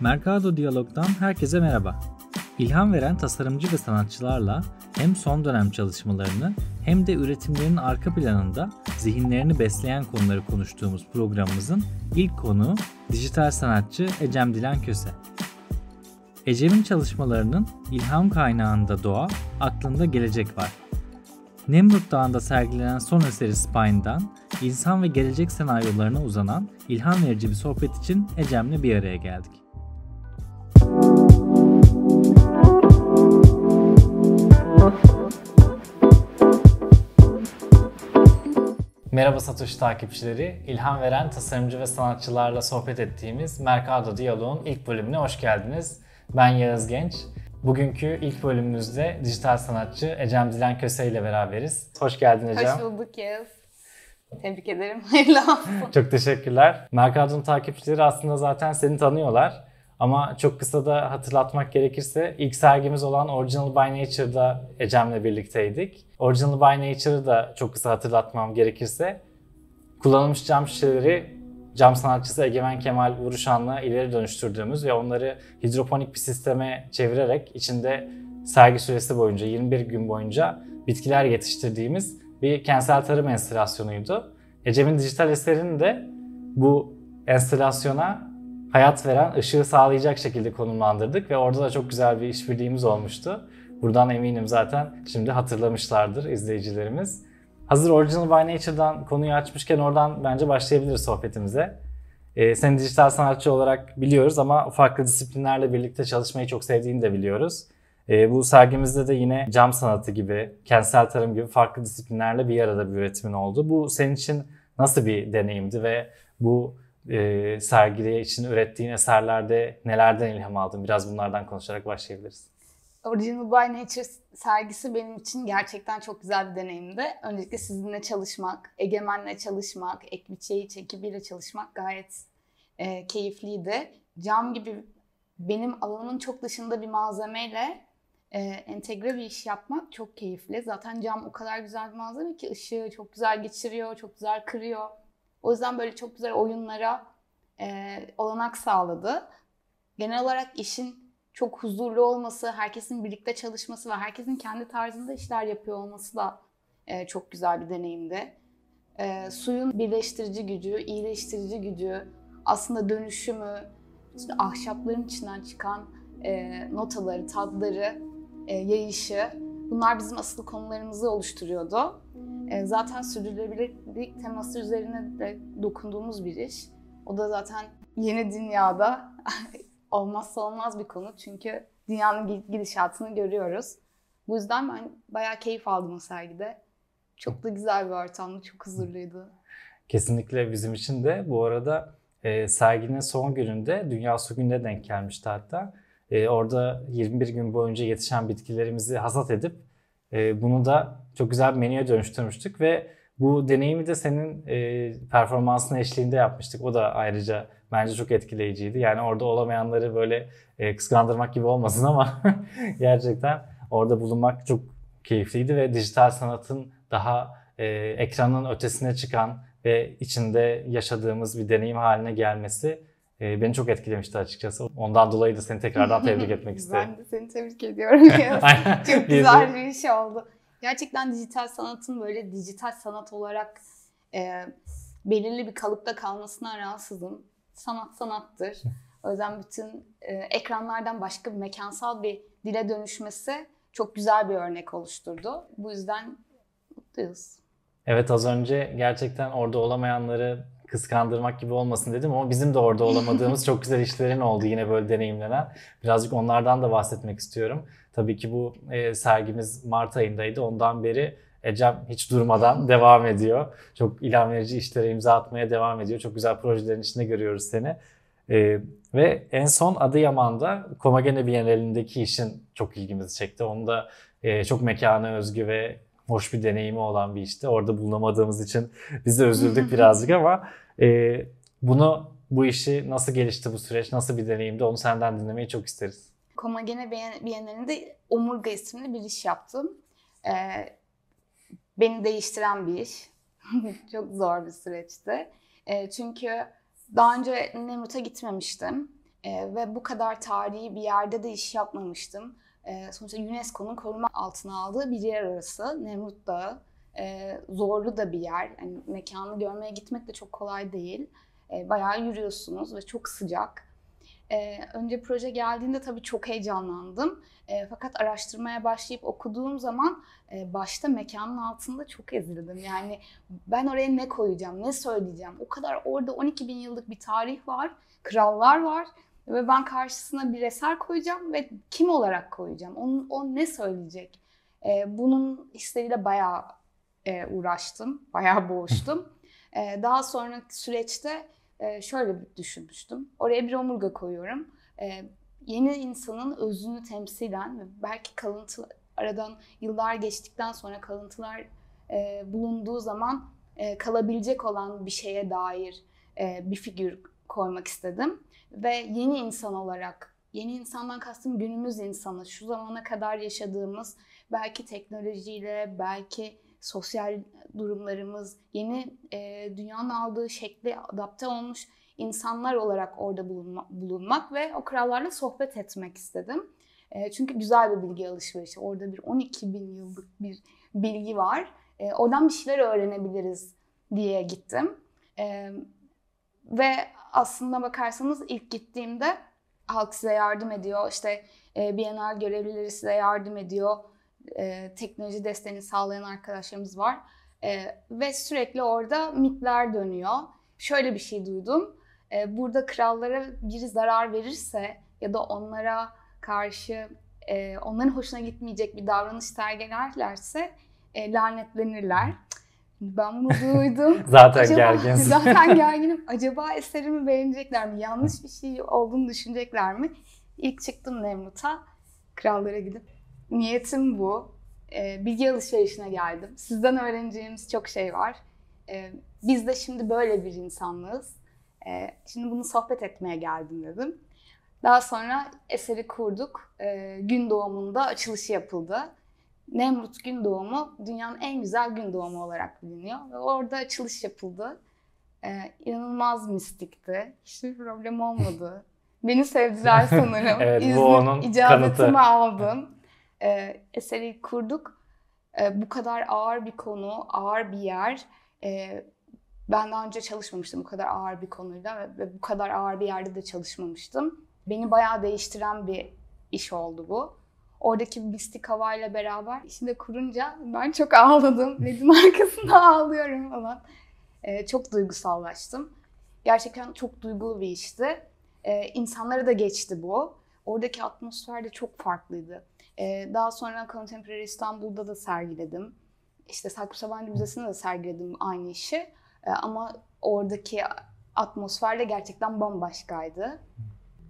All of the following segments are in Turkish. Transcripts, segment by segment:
Mercado Diyalog'dan herkese merhaba. İlham veren tasarımcı ve sanatçılarla hem son dönem çalışmalarını hem de üretimlerinin arka planında zihinlerini besleyen konuları konuştuğumuz programımızın ilk konuğu dijital sanatçı Ecem Dilan Köse. Ecem'in çalışmalarının ilham kaynağında doğa, aklında gelecek var. Nemrut Dağı'nda sergilenen son eseri Spine'dan insan ve gelecek senaryolarına uzanan ilham verici bir sohbet için Ecem'le bir araya geldik. Merhaba Satoshi takipçileri. İlham veren tasarımcı ve sanatçılarla sohbet ettiğimiz Mercado Diyalog'un ilk bölümüne hoş geldiniz. Ben Yağız Genç. Bugünkü ilk bölümümüzde dijital sanatçı Ecem Dilan Köse ile beraberiz. Hoş geldin Ecem. Hoş bulduk Yağız. Tebrik ederim. Hayırlı olsun. Çok teşekkürler. Mercado'nun takipçileri aslında zaten seni tanıyorlar. Ama çok kısa da hatırlatmak gerekirse ilk sergimiz olan Original by Nature'da Ecem'le birlikteydik. Original by Nature'ı da çok kısa hatırlatmam gerekirse kullanılmış cam şişeleri cam sanatçısı Egemen Kemal Vuruşan'la ileri dönüştürdüğümüz ve onları hidroponik bir sisteme çevirerek içinde sergi süresi boyunca 21 gün boyunca bitkiler yetiştirdiğimiz bir kentsel tarım enstalasyonuydu. Ecem'in dijital eserini de bu enstalasyona hayat veren, ışığı sağlayacak şekilde konumlandırdık ve orada da çok güzel bir işbirliğimiz olmuştu. Buradan eminim zaten şimdi hatırlamışlardır izleyicilerimiz. Hazır Original by Nature'dan konuyu açmışken oradan bence başlayabiliriz sohbetimize. Ee, seni dijital sanatçı olarak biliyoruz ama farklı disiplinlerle birlikte çalışmayı çok sevdiğini de biliyoruz. Ee, bu sergimizde de yine cam sanatı gibi, kentsel tarım gibi farklı disiplinlerle bir arada bir üretimin oldu. Bu senin için nasıl bir deneyimdi ve bu e, sergi için ürettiğin eserlerde nelerden ilham aldın? Biraz bunlardan konuşarak başlayabiliriz. Original by Nature sergisi benim için gerçekten çok güzel bir deneyimdi. Öncelikle sizinle çalışmak, Egemen'le çalışmak, Ekbiçeyi ekibiyle çalışmak gayet e, keyifliydi. Cam gibi benim alanımın çok dışında bir malzemeyle e, entegre bir iş yapmak çok keyifli. Zaten cam o kadar güzel bir malzeme ki ışığı çok güzel geçiriyor, çok güzel kırıyor. O yüzden böyle çok güzel oyunlara e, olanak sağladı. Genel olarak işin çok huzurlu olması, herkesin birlikte çalışması ve herkesin kendi tarzında işler yapıyor olması da e, çok güzel bir deneyimdi. E, suyun birleştirici gücü, iyileştirici gücü, aslında dönüşümü, işte ahşapların içinden çıkan e, notaları, tatları, e, yayışı bunlar bizim asıl konularımızı oluşturuyordu. E, zaten sürdürülebilirlik teması üzerine de dokunduğumuz bir iş. O da zaten yeni dünyada olmazsa olmaz bir konu. Çünkü dünyanın gidişatını görüyoruz. Bu yüzden ben bayağı keyif aldım o sergide. Çok da güzel bir ortamdı, çok huzurluydu. Kesinlikle bizim için de bu arada e, serginin son gününde Dünya Su Günü'ne denk gelmişti hatta. E, orada 21 gün boyunca yetişen bitkilerimizi hasat edip e, bunu da çok güzel bir menüye dönüştürmüştük ve bu deneyimi de senin e, performansın eşliğinde yapmıştık. O da ayrıca bence çok etkileyiciydi. Yani orada olamayanları böyle e, kıskandırmak gibi olmasın ama gerçekten orada bulunmak çok keyifliydi ve dijital sanatın daha e, ekranın ötesine çıkan ve içinde yaşadığımız bir deneyim haline gelmesi e, beni çok etkilemişti açıkçası. Ondan dolayı da seni tekrardan tebrik etmek isterim. ben de seni tebrik ediyorum. çok güzel bir iş oldu. Gerçekten dijital sanatın böyle dijital sanat olarak e, belirli bir kalıpta kalmasına rahatsızım. Sanat sanattır. O yüzden bütün e, ekranlardan başka bir mekansal bir dile dönüşmesi çok güzel bir örnek oluşturdu. Bu yüzden mutluyuz. Evet az önce gerçekten orada olamayanları kıskandırmak gibi olmasın dedim ama bizim de orada olamadığımız çok güzel işlerin oldu yine böyle deneyimlenen. Birazcık onlardan da bahsetmek istiyorum. Tabii ki bu e, sergimiz Mart ayındaydı. Ondan beri Ecem hiç durmadan devam ediyor. Çok ilham verici işlere imza atmaya devam ediyor. Çok güzel projelerin içinde görüyoruz seni. Ee, ve en son Adıyaman'da Komagene Bienalindeki işin çok ilgimizi çekti. Onu da e, çok mekana özgü ve hoş bir deneyimi olan bir işti. Orada bulunamadığımız için biz de üzüldük birazcık ama e, bunu bu işi nasıl gelişti bu süreç, nasıl bir deneyimdi onu senden dinlemeyi çok isteriz. Komagene Bienalinde Omurga isimli bir iş yaptım. Ee, beni değiştiren bir iş. çok zor bir süreçti. Ee, çünkü daha önce Nemrut'a gitmemiştim. E, ve bu kadar tarihi bir yerde de iş yapmamıştım. E, sonuçta UNESCO'nun koruma altına aldığı bir yer arası. Nemrut Dağı. E, zorlu da bir yer. Yani mekanı görmeye gitmek de çok kolay değil. E, bayağı yürüyorsunuz ve çok sıcak. E, önce proje geldiğinde tabii çok heyecanlandım. E, fakat araştırmaya başlayıp okuduğum zaman e, başta mekanın altında çok ezildim. Yani ben oraya ne koyacağım, ne söyleyeceğim? O kadar orada 12 bin yıllık bir tarih var, krallar var ve ben karşısına bir eser koyacağım ve kim olarak koyacağım? Onun, o ne söyleyecek? E, bunun hisleriyle bayağı e, uğraştım, bayağı boğuştum. E, daha sonraki süreçte e, şöyle düşünmüştüm. Oraya bir omurga koyuyorum. E, yeni insanın özünü temsilen ve belki kalıntı aradan yıllar geçtikten sonra kalıntılar e, bulunduğu zaman e, kalabilecek olan bir şeye dair e, bir figür koymak istedim. Ve yeni insan olarak, yeni insandan kastım günümüz insanı, şu zamana kadar yaşadığımız belki teknolojiyle, belki sosyal durumlarımız, yeni e, dünyanın aldığı şekli adapte olmuş insanlar olarak orada bulunma, bulunmak ve o krallarla sohbet etmek istedim. E, çünkü güzel bir bilgi alışverişi. Orada bir 12 bin yıllık bir bilgi var. E, oradan bir şeyler öğrenebiliriz diye gittim. E, ve aslında bakarsanız ilk gittiğimde halk size yardım ediyor. İşte e, Bienal görevlileri size yardım ediyor. E, teknoloji desteğini sağlayan arkadaşlarımız var. E, ve sürekli orada mitler dönüyor. Şöyle bir şey duydum. E, burada krallara biri zarar verirse ya da onlara karşı e, onların hoşuna gitmeyecek bir davranış sergilerlerse e, lanetlenirler. Ben bunu duydum. zaten Acaba, gerginsin. Zaten gerginim. Acaba eserimi beğenecekler mi? Yanlış bir şey olduğunu düşünecekler mi? İlk çıktım Nemrut'a. Krallara gidip niyetim bu. Ee, bilgi alışverişine geldim. Sizden öğreneceğimiz çok şey var. Ee, biz de şimdi böyle bir insanlığız. Ee, şimdi bunu sohbet etmeye geldim dedim. Daha sonra eseri kurduk. Gün doğumunda açılışı yapıldı. Nemrut gün doğumu dünyanın en güzel gün doğumu olarak biliniyor. Ve orada açılış yapıldı. Ee, inanılmaz mistikti. Hiçbir problem olmadı. Beni sevdiler sanırım. Evet, bu İzin, onun icabetimi kanıtı. aldım. Ee, eseri kurduk. Ee, bu kadar ağır bir konu, ağır bir yer. Ee, ben daha önce çalışmamıştım bu kadar ağır bir konuyla ve bu kadar ağır bir yerde de çalışmamıştım. Beni bayağı değiştiren bir iş oldu bu. Oradaki mistik havayla beraber işi de kurunca ben çok ağladım. Ledin arkasında ağlıyorum falan. Ee, çok duygusallaştım. Gerçekten çok duygulu bir işti. Ee, insanlara da geçti bu. Oradaki atmosfer de çok farklıydı. Ee, daha sonra Contemporary İstanbul'da da sergiledim. İşte Sakıp Sabancı Müzesi'nde de sergiledim aynı işi. Ee, ama oradaki atmosfer de gerçekten bambaşkaydı.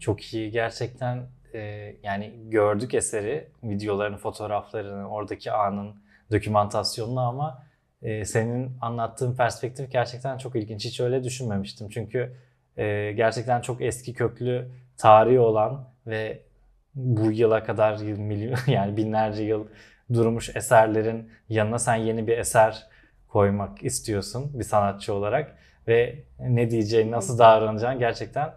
Çok iyi gerçekten e, yani gördük eseri, videolarını, fotoğraflarını, oradaki anın dokümantasyonunu ama e, senin anlattığın perspektif gerçekten çok ilginç. Hiç öyle düşünmemiştim. Çünkü e, gerçekten çok eski köklü tarihi olan ve bu yıla kadar milyon, yani binlerce yıl durmuş eserlerin yanına sen yeni bir eser koymak istiyorsun bir sanatçı olarak ve ne diyeceğini, nasıl davranacağını gerçekten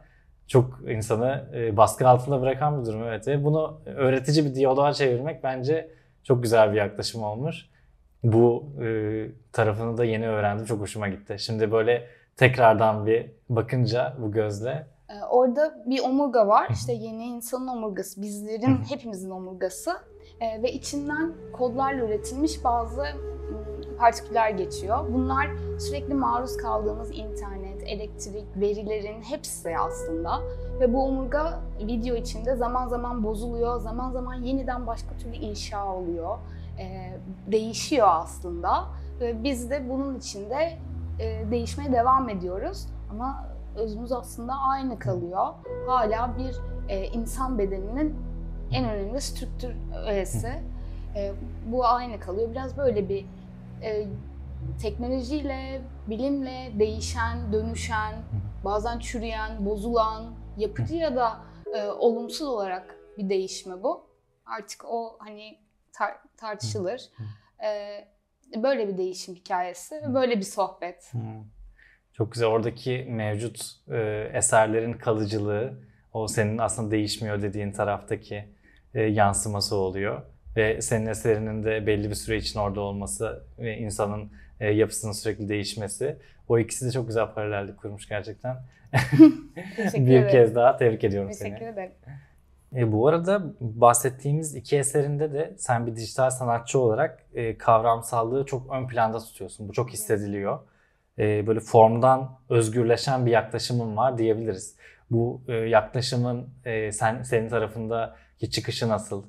çok insanı e, baskı altında bırakan bir durum evet ve bunu öğretici bir diyaloğa çevirmek bence çok güzel bir yaklaşım olmuş. Bu e, tarafını da yeni öğrendim çok hoşuma gitti. Şimdi böyle tekrardan bir bakınca bu gözle Ee, orada bir omurga var. İşte yeni insanın omurgası, bizlerin hepimizin omurgası. Ee, ve içinden kodlarla üretilmiş bazı ım, partiküller geçiyor. Bunlar sürekli maruz kaldığımız internet, elektrik, verilerin hepsi aslında. Ve bu omurga video içinde zaman zaman bozuluyor, zaman zaman yeniden başka türlü inşa oluyor. Ee, değişiyor aslında. Ve biz de bunun içinde e, değişmeye devam ediyoruz. Ama özümüz aslında aynı kalıyor. Hala bir e, insan bedeninin en önemli strüktür öğesi. E, bu aynı kalıyor. Biraz böyle bir e, teknolojiyle, bilimle değişen, dönüşen, bazen çürüyen, bozulan, yapıcı ya da e, olumsuz olarak bir değişme bu. Artık o hani tar- tartışılır. E, böyle bir değişim hikayesi böyle bir sohbet. Çok güzel oradaki mevcut e, eserlerin kalıcılığı, o senin aslında değişmiyor dediğin taraftaki e, yansıması oluyor. Ve senin eserinin de belli bir süre için orada olması ve insanın e, yapısının sürekli değişmesi. O ikisi de çok güzel paralellik kurmuş gerçekten. Teşekkür bir ederim. kez daha tebrik ediyorum Teşekkür seni. ederim. E, bu arada bahsettiğimiz iki eserinde de sen bir dijital sanatçı olarak e, kavramsallığı çok ön planda tutuyorsun. Bu çok hissediliyor. E, böyle formdan özgürleşen bir yaklaşımın var diyebiliriz. Bu e, yaklaşımın e, sen senin tarafındaki çıkışı nasıl?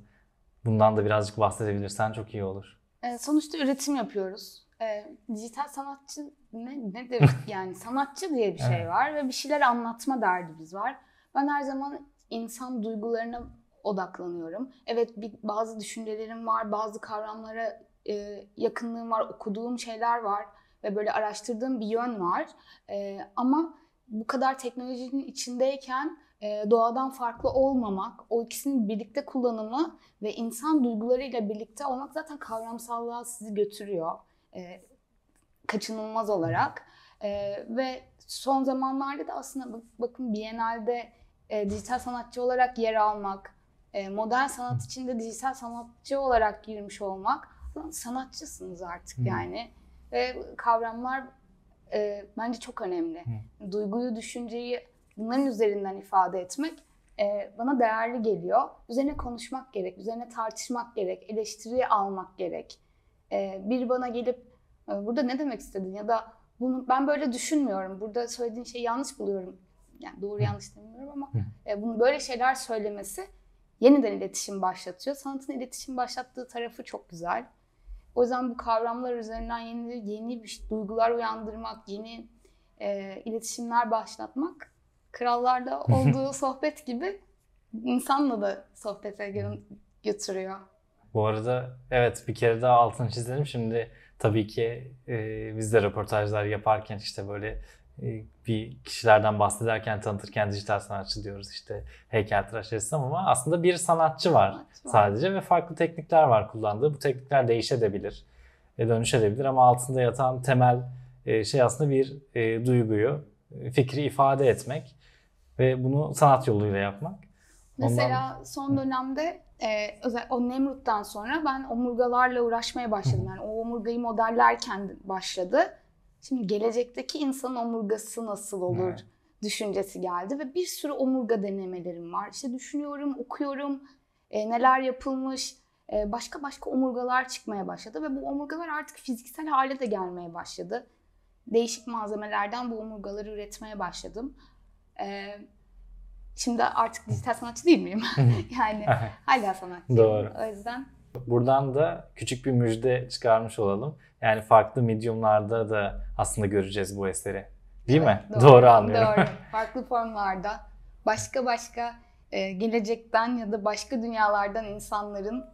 Bundan da birazcık bahsedebilirsen çok iyi olur. Ee, sonuçta üretim yapıyoruz. Ee, dijital sanatçı ne, nedir? yani sanatçı diye bir şey Evet. var ve bir şeyler anlatma derdimiz var. Ben her zaman insan duygularına odaklanıyorum. Evet bir, bazı düşüncelerim var, bazı kavramlara e, yakınlığım var, okuduğum şeyler var ve böyle araştırdığım bir yön var. E, ama bu kadar teknolojinin içindeyken e, doğadan farklı olmamak, o ikisinin birlikte kullanımı ve insan duygularıyla birlikte olmak zaten kavramsallığa sizi götürüyor. E, kaçınılmaz olarak. E, ve son zamanlarda da aslında bak- bakın Biennale'de e, dijital sanatçı olarak yer almak, e, modern sanat içinde dijital sanatçı olarak girmiş olmak, sanatçısınız artık Hı. yani. Ve kavramlar e, bence çok önemli. Duyguyu, düşünceyi bunların üzerinden ifade etmek e, bana değerli geliyor. Üzerine konuşmak gerek, üzerine tartışmak gerek, eleştiri almak gerek. E, biri bana gelip e, burada ne demek istedin ya da bunu ben böyle düşünmüyorum. Burada söylediğin şeyi yanlış buluyorum. Yani doğru yanlış demiyorum ama e, bunu böyle şeyler söylemesi yeniden iletişim başlatıyor. Sanatın iletişim başlattığı tarafı çok güzel. O yüzden bu kavramlar üzerinden yeni yeni bir duygular uyandırmak, yeni e, iletişimler başlatmak krallarda olduğu sohbet gibi insanla da sohbete gö- götürüyor. Bu arada evet bir kere daha altını çizelim. Şimdi tabii ki e, biz de röportajlar yaparken işte böyle e, bir kişilerden bahsederken tanıtırken dijital sanatçı diyoruz işte heykeltıraş ressam ama aslında bir sanatçı var Sanatçı var. sadece ve farklı teknikler var kullandığı. Bu teknikler değişebilir, e, dönüşebilir ama altında yatan temel e, şey aslında bir duyguyu, fikri ifade etmek ve bunu sanat yoluyla yapmak. Ondan- Mesela son dönemde e, özel o Nemrut'tan sonra ben omurgalarla uğraşmaya başladım. Yani o omurgayı modellerken başladı. Şimdi gelecekteki insanın omurgası nasıl olur Evet. düşüncesi geldi ve bir sürü omurga denemelerim var. İşte düşünüyorum, okuyorum, e, neler yapılmış, e, başka başka omurgalar çıkmaya başladı ve bu omurgalar artık fiziksel hale de gelmeye başladı. Değişik malzemelerden bu omurgaları üretmeye başladım. E, şimdi artık dijital sanatçı değil miyim? yani hala sanatçıyım. Doğru. O yüzden Buradan da küçük bir müjde çıkarmış olalım. Yani farklı mediumlarda da aslında göreceğiz bu eseri. Değil mi? Evet, Doğru, anlıyorum. Doğru. Farklı formlarda, başka başka e, gelecekten ya da başka dünyalardan insanların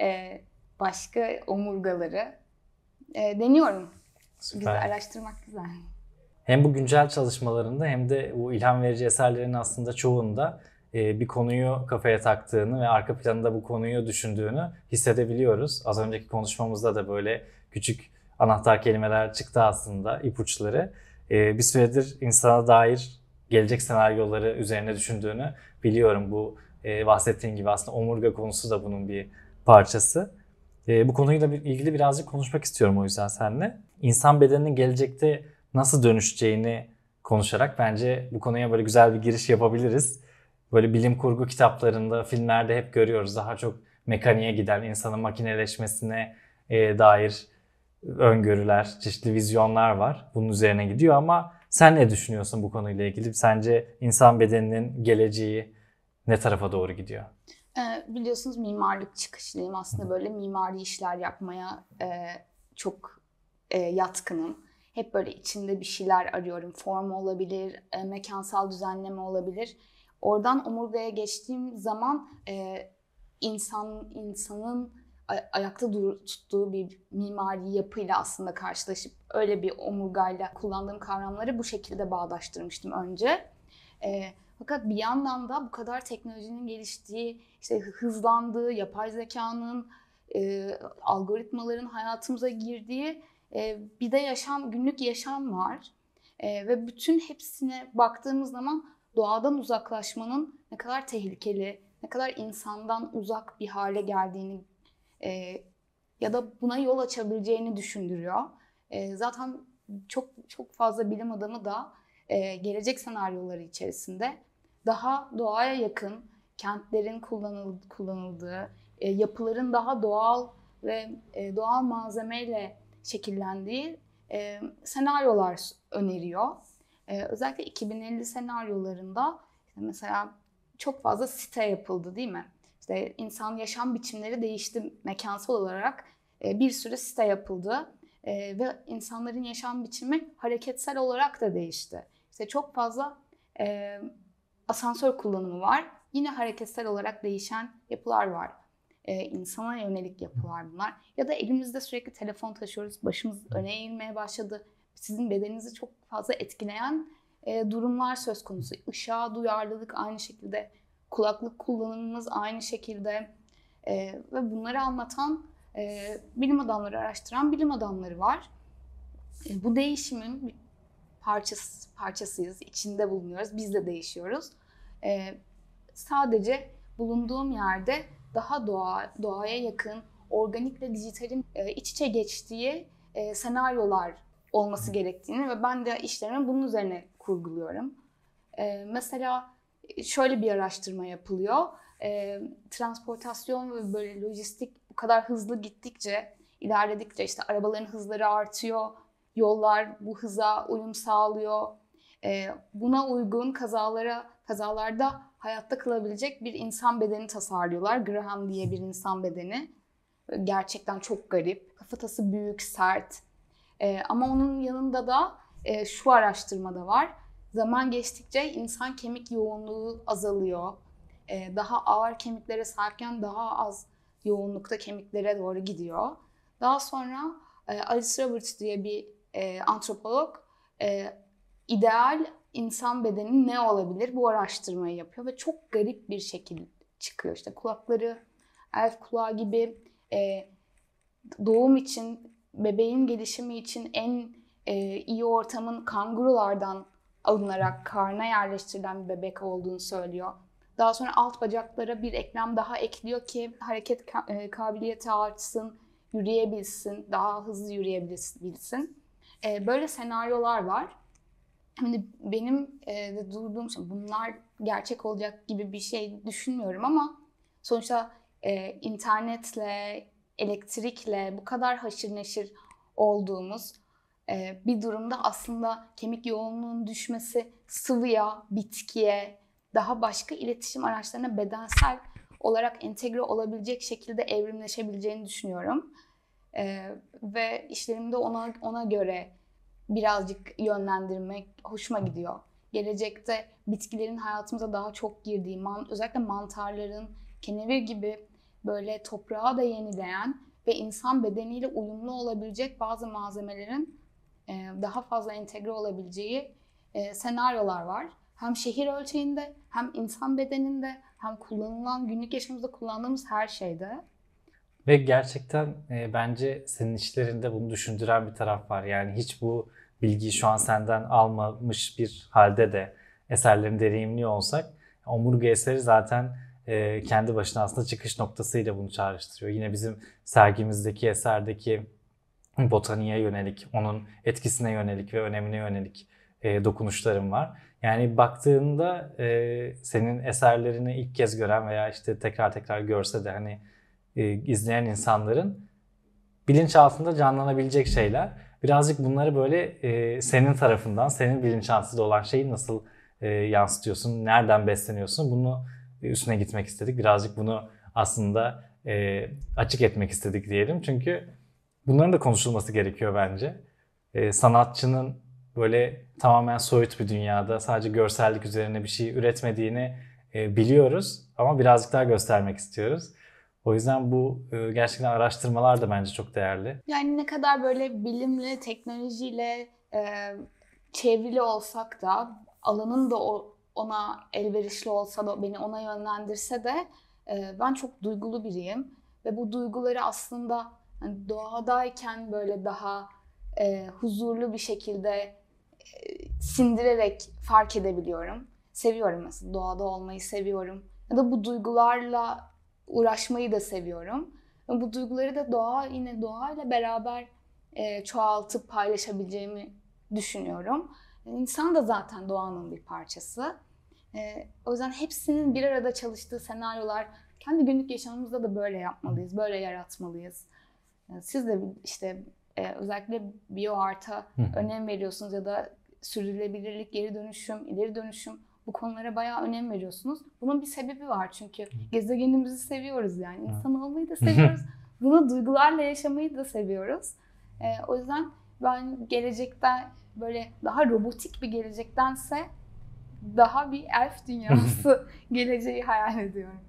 e, başka omurgaları e, deniyorum. Güzel, Süper. araştırmak güzel. Hem bu güncel çalışmalarında hem de bu ilham verici eserlerin aslında çoğunda e, bir konuyu kafaya taktığını ve arka planında bu konuyu düşündüğünü hissedebiliyoruz. Az önceki konuşmamızda da böyle küçük anahtar kelimeler çıktı aslında, ipuçları. E, bir süredir insana dair gelecek senaryoları üzerine düşündüğünü biliyorum. Bu e, bahsettiğin gibi aslında omurga konusu da bunun bir parçası. Bu konuyla ilgili birazcık konuşmak istiyorum o yüzden seninle. İnsan bedeninin gelecekte nasıl dönüşeceğini konuşarak bence bu konuya böyle güzel bir giriş yapabiliriz. Böyle bilim kurgu kitaplarında, filmlerde hep görüyoruz. Daha çok mekaniğe giden, insanın makineleşmesine e, dair öngörüler, çeşitli vizyonlar var. Bunun üzerine gidiyor ama sen ne düşünüyorsun bu konuyla ilgili? Sence insan bedeninin geleceği ne tarafa doğru gidiyor? E, biliyorsunuz mimarlık çıkışlıyım. Aslında böyle mimari işler yapmaya e, çok e, yatkınım. Hep böyle içinde bir şeyler arıyorum. Form olabilir, e, mekansal düzenleme olabilir. Oradan omurgaya geçtiğim zaman e, insan insanın ay- ayakta dur- tuttuğu bir mimari yapıyla aslında karşılaşıp öyle bir omurgayla kullandığım kavramları bu şekilde bağdaştırmıştım önce. E, fakat bir yandan da bu kadar teknolojinin geliştiği, işte hızlandığı, yapay zekanın, e, algoritmaların hayatımıza girdiği e, bir de yaşam, günlük yaşam var. E, ve bütün hepsine baktığımız zaman doğadan uzaklaşmanın ne kadar tehlikeli, ne kadar insandan uzak bir hale geldiğini e, ya da buna yol açabileceğini düşündürüyor. E, zaten çok çok fazla bilim adamı da e, gelecek senaryoları içerisinde daha doğaya yakın kentlerin kullanıldığı, e, yapıların daha doğal ve doğal malzemeyle şekillendiği e, senaryolar öneriyor. E, özellikle 2050 senaryolarında işte mesela çok fazla site yapıldı değil mi? İşte insan yaşam biçimleri değişti mekansal olarak e, bir sürü site yapıldı e, ve insanların yaşam biçimi hareketsel olarak da değişti. İşte çok fazla e, asansör kullanımı var. Yine hareketsel olarak değişen yapılar var. E, insana yönelik yapılar bunlar. Ya da elimizde sürekli telefon taşıyoruz. Başımız öne eğilmeye başladı. Sizin bedeninizi çok fazla etkileyen e, durumlar söz konusu. Işığa duyarlılık aynı şekilde. Kulaklık kullanımımız aynı şekilde. E, ve bunları anlatan e, bilim adamları araştıran bilim adamları var. E, bu değişimin bir parçası, parçasıyız. içinde bulunuyoruz. Biz de değişiyoruz. E, sadece bulunduğum yerde daha doğa, doğaya yakın, organikle dijitalin e, iç içe geçtiği e, senaryolar olması gerektiğini ve ben de işlerimi bunun üzerine kurguluyorum. E, mesela şöyle bir araştırma yapılıyor. Transportasyon ve böyle lojistik bu kadar hızlı gittikçe, ilerledikçe işte arabaların hızları artıyor, yollar bu hıza uyum sağlıyor. Buna uygun kazalara kazalarda hayatta kalabilecek bir insan bedeni tasarlıyorlar. Graham diye bir insan bedeni. Gerçekten çok garip. Kafatası büyük, sert. E, ama onun yanında da e, şu araştırmada var. Zaman geçtikçe insan kemik yoğunluğu azalıyor. E, daha ağır kemiklere sahipken daha az yoğunlukta kemiklere doğru gidiyor. Daha sonra e, Alice Roberts diye bir e, antropolog e, ideal insan bedeni ne olabilir bu araştırmayı yapıyor ve çok garip bir şekilde çıkıyor. İşte kulakları elf kulağı gibi e, doğum için, bebeğin gelişimi için en e, iyi ortamın kangurulardan alınarak karna yerleştirilen bir bebek olduğunu söylüyor. Daha sonra alt bacaklara bir eklem daha ekliyor ki hareket ka- kabiliyeti artsın, yürüyebilsin, daha hızlı yürüyebilsin. E, böyle senaryolar var. Hani benim e, durduğum şey bunlar gerçek olacak gibi bir şey düşünmüyorum ama sonuçta e, internetle, elektrikle bu kadar haşır neşir olduğumuz e, bir durumda aslında kemik yoğunluğunun düşmesi sıvıya, bitkiye, daha başka iletişim araçlarına bedensel olarak entegre olabilecek şekilde evrimleşebileceğini düşünüyorum. E, ve işlerimde ona ona göre birazcık yönlendirmek hoşuma gidiyor. Gelecekte bitkilerin hayatımıza daha çok girdiği, man, özellikle mantarların, kenevir gibi böyle toprağa da yenileyen ve insan bedeniyle uyumlu olabilecek bazı malzemelerin e, daha fazla entegre olabileceği e, senaryolar var. Hem şehir ölçeğinde, hem insan bedeninde, hem kullanılan günlük yaşamımızda kullandığımız her şeyde. Ve gerçekten e, bence senin işlerinde bunu düşündüren bir taraf var. Yani hiç bu bilgiyi şu an senden almamış bir halde de eserlerini deneyimliyor olsak omurga eseri zaten e, kendi başına aslında çıkış noktasıyla bunu çağrıştırıyor. Yine bizim sergimizdeki eserdeki botaniğe yönelik, onun etkisine yönelik ve önemine yönelik e, dokunuşlarım var. Yani baktığında e, senin eserlerini ilk kez gören veya işte tekrar tekrar görse de hani e, izleyen insanların bilinç altında canlanabilecek şeyler. Birazcık bunları böyle e, senin tarafından, senin bilinçaltında olan şeyi nasıl e, yansıtıyorsun, nereden besleniyorsun bunu üstüne gitmek istedik. Birazcık bunu aslında e, açık etmek istedik diyelim. Çünkü bunların da konuşulması gerekiyor bence. E, sanatçının böyle tamamen soyut bir dünyada sadece görsellik üzerine bir şey üretmediğini e, biliyoruz ama birazcık daha göstermek istiyoruz. O yüzden bu e, gerçekten araştırmalar da bence çok değerli. Yani ne kadar böyle bilimle, teknolojiyle e, çevrili olsak da alanın da ona elverişli olsa da beni ona yönlendirse de e, ben çok duygulu biriyim ve bu duyguları aslında hani doğadayken böyle daha e, huzurlu bir şekilde e, sindirerek fark edebiliyorum. seviyorum mesela doğada olmayı seviyorum. Ya da bu duygularla uğraşmayı da seviyorum. Bu duyguları da doğa yine doğayla beraber e, çoğaltıp paylaşabileceğimi düşünüyorum. İnsan da zaten doğanın bir parçası. E, o yüzden hepsinin bir arada çalıştığı senaryolar kendi günlük yaşamımızda da böyle yapmalıyız, böyle yaratmalıyız. E, siz de işte e, özellikle bioart'a önem veriyorsunuz ya da sürdürülebilirlik, geri dönüşüm, ileri dönüşüm bu konulara bayağı önem veriyorsunuz. Bunun bir sebebi var çünkü gezegenimizi seviyoruz yani. İnsan olmayı da seviyoruz. Bunu duygularla yaşamayı da seviyoruz. Ee, o yüzden ben gelecekte böyle daha robotik bir gelecektense daha bir elf dünyası geleceği hayal ediyorum.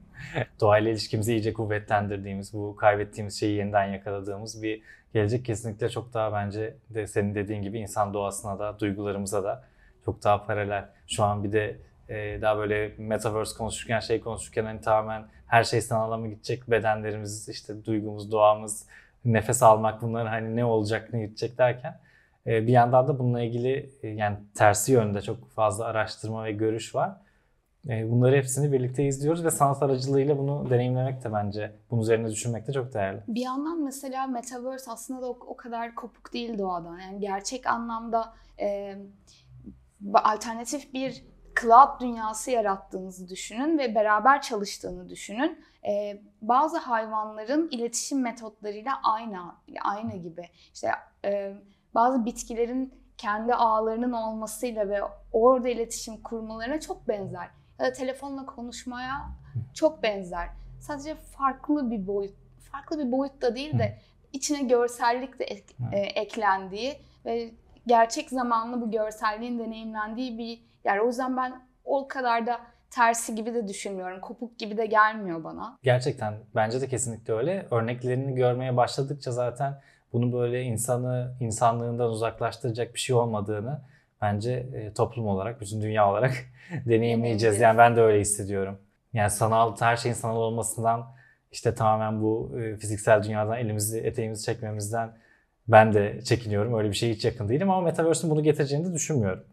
Doğayla ilişkimizi iyice kuvvetlendirdiğimiz, bu kaybettiğimiz şeyi yeniden yakaladığımız bir gelecek kesinlikle çok daha bence de senin dediğin gibi insan doğasına da, duygularımıza da çok daha paralel. Şu an bir de e, daha böyle metaverse konuşurken, şey konuşurken hani tamamen her şey sanala mı gidecek? Bedenlerimiz, işte duygumuz, doğamız, nefes almak bunlar hani ne olacak, ne gidecek derken e, bir yandan da bununla ilgili e, yani tersi yönde çok fazla araştırma ve görüş var. E, bunları hepsini birlikte izliyoruz ve sanat aracılığıyla bunu deneyimlemek de bence bunun üzerine düşünmek de çok değerli. Bir yandan mesela Metaverse aslında da o, o kadar kopuk değil doğadan. Yani gerçek anlamda e, alternatif bir cloud dünyası yarattığınızı düşünün ve beraber çalıştığını düşünün. Ee, bazı hayvanların iletişim metotlarıyla aynı aynı gibi. İşte e, bazı bitkilerin kendi ağlarının olmasıyla ve orada iletişim kurmalarına çok benzer. Ya da telefonla konuşmaya çok benzer. Sadece farklı bir boyut, farklı bir boyutta değil de içine görsellik de ek, e, eklendiği ve gerçek zamanlı bu görselliğin deneyimlendiği bir yer. O yüzden ben o kadar da tersi gibi de düşünmüyorum. Kopuk gibi de gelmiyor bana. Gerçekten bence de kesinlikle öyle. Örneklerini görmeye başladıkça zaten bunu böyle insanı insanlığından uzaklaştıracak bir şey olmadığını bence e, toplum olarak, bütün dünya olarak deneyimleyeceğiz. Yani ben de öyle hissediyorum. Yani sanal, her şeyin sanal olmasından işte tamamen bu e, fiziksel dünyadan elimizi, eteğimizi çekmemizden ben de çekiniyorum. Öyle bir şey hiç yakın değilim ama Metaverse'ün bunu getireceğini de düşünmüyorum.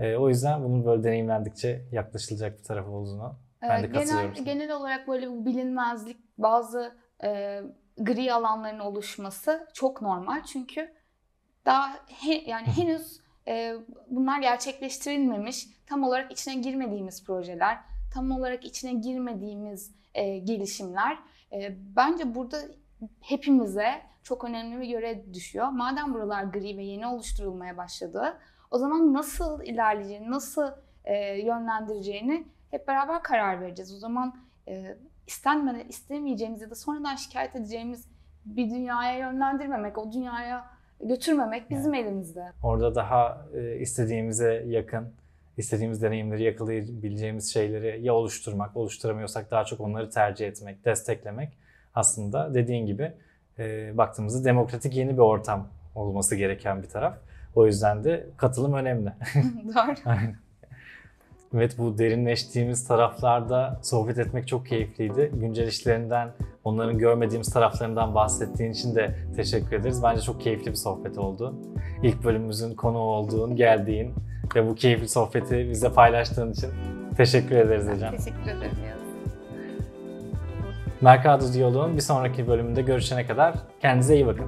E, o yüzden bunun böyle deneyimlendikçe yaklaşılacak bir tarafı olduğunu ben de katılıyorum. Genel, genel olarak böyle bu bilinmezlik, bazı e, gri alanların oluşması çok normal. Çünkü daha he, yani henüz e, bunlar gerçekleştirilmemiş, tam olarak içine girmediğimiz projeler, tam olarak içine girmediğimiz e, gelişimler. E, bence burada hepimize çok önemli bir görev düşüyor. Madem buralar gri ve yeni oluşturulmaya başladı, o zaman nasıl ilerleyeceğini, nasıl e, yönlendireceğini hep beraber karar vereceğiz. O zaman e, istenmeden, istemeyeceğimiz ya da sonradan şikayet edeceğimiz bir dünyaya yönlendirmemek, o dünyaya götürmemek bizim evet. elimizde. Orada daha e, istediğimize yakın, istediğimiz deneyimleri yakalayabileceğimiz şeyleri ya oluşturmak, oluşturamıyorsak daha çok onları tercih etmek, desteklemek aslında dediğin gibi e, baktığımızda demokratik yeni bir ortam olması gereken bir taraf. O yüzden de katılım önemli. Doğru. Evet bu derinleştiğimiz taraflarda sohbet etmek çok keyifliydi. Güncel işlerinden, onların görmediğimiz taraflarından bahsettiğin için de teşekkür ederiz. Bence çok keyifli bir sohbet oldu. İlk bölümümüzün konu olduğun, geldiğin ve bu keyifli sohbeti bize paylaştığın için teşekkür ederiz Ecem. Teşekkür ederim Yağız. Mercado Diyaloğu'nun bir sonraki bölümünde görüşene kadar kendinize iyi bakın.